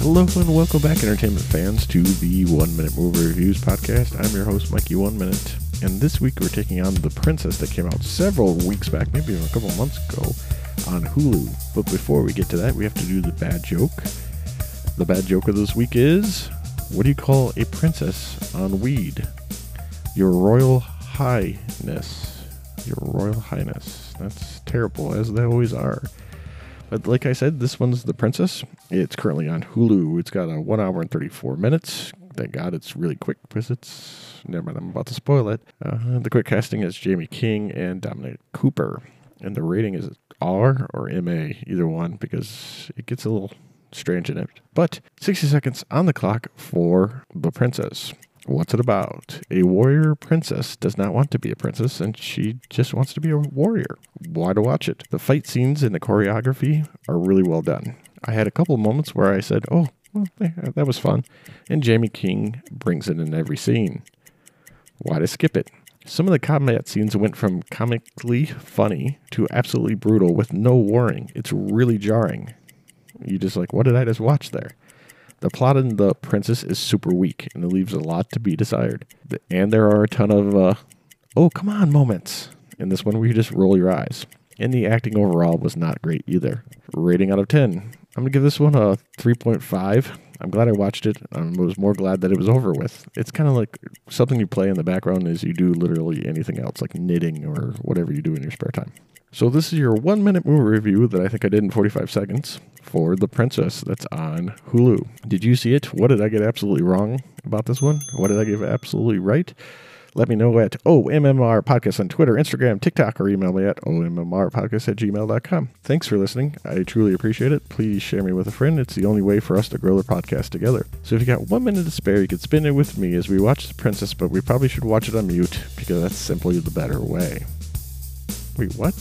Hello and welcome back, entertainment fans, to the One Minute Movie Reviews podcast. I'm your host, Mikey One Minute, and this week we're taking on The Princess that came out several weeks back, maybe even a couple months ago, on Hulu. But before we get to that, we have to do the bad joke. The bad joke of this week is what do you call a princess on weed? Your Royal Highness. Your Royal Highness. That's terrible, as they always are. But like I said, this one's The Princess. It's currently on Hulu. It's got a 1 hour and 34 minutes. Thank God it's really quick because it's. Never mind, I'm about to spoil it. Uh, the quick casting is Jamie King and Dominic Cooper. And the rating is R or MA, either one, because it gets a little strange in it. But 60 seconds on the clock for The Princess. What's it about? A warrior princess does not want to be a princess and she just wants to be a warrior. Why to watch it? The fight scenes and the choreography are really well done. I had a couple moments where I said, oh, well, eh, that was fun. And Jamie King brings it in every scene. Why to skip it? Some of the combat scenes went from comically funny to absolutely brutal with no warning. It's really jarring. You just like, what did I just watch there? The plot in The Princess is super weak and it leaves a lot to be desired. And there are a ton of, uh, oh, come on moments in this one where you just roll your eyes. And the acting overall was not great either. Rating out of 10. I'm going to give this one a 3.5. I'm glad I watched it. I was more glad that it was over with. It's kind of like something you play in the background as you do literally anything else, like knitting or whatever you do in your spare time. So this is your one minute movie review that I think I did in 45 seconds for The Princess that's on Hulu. Did you see it? What did I get absolutely wrong about this one? What did I get absolutely right? Let me know at OMMR Podcast on Twitter, Instagram, TikTok, or email me at OMMRpodcast at gmail.com. Thanks for listening. I truly appreciate it. Please share me with a friend. It's the only way for us to grow the podcast together. So if you got one minute to spare, you could spend it with me as we watch The Princess, but we probably should watch it on mute because that's simply the better way. Wait, what?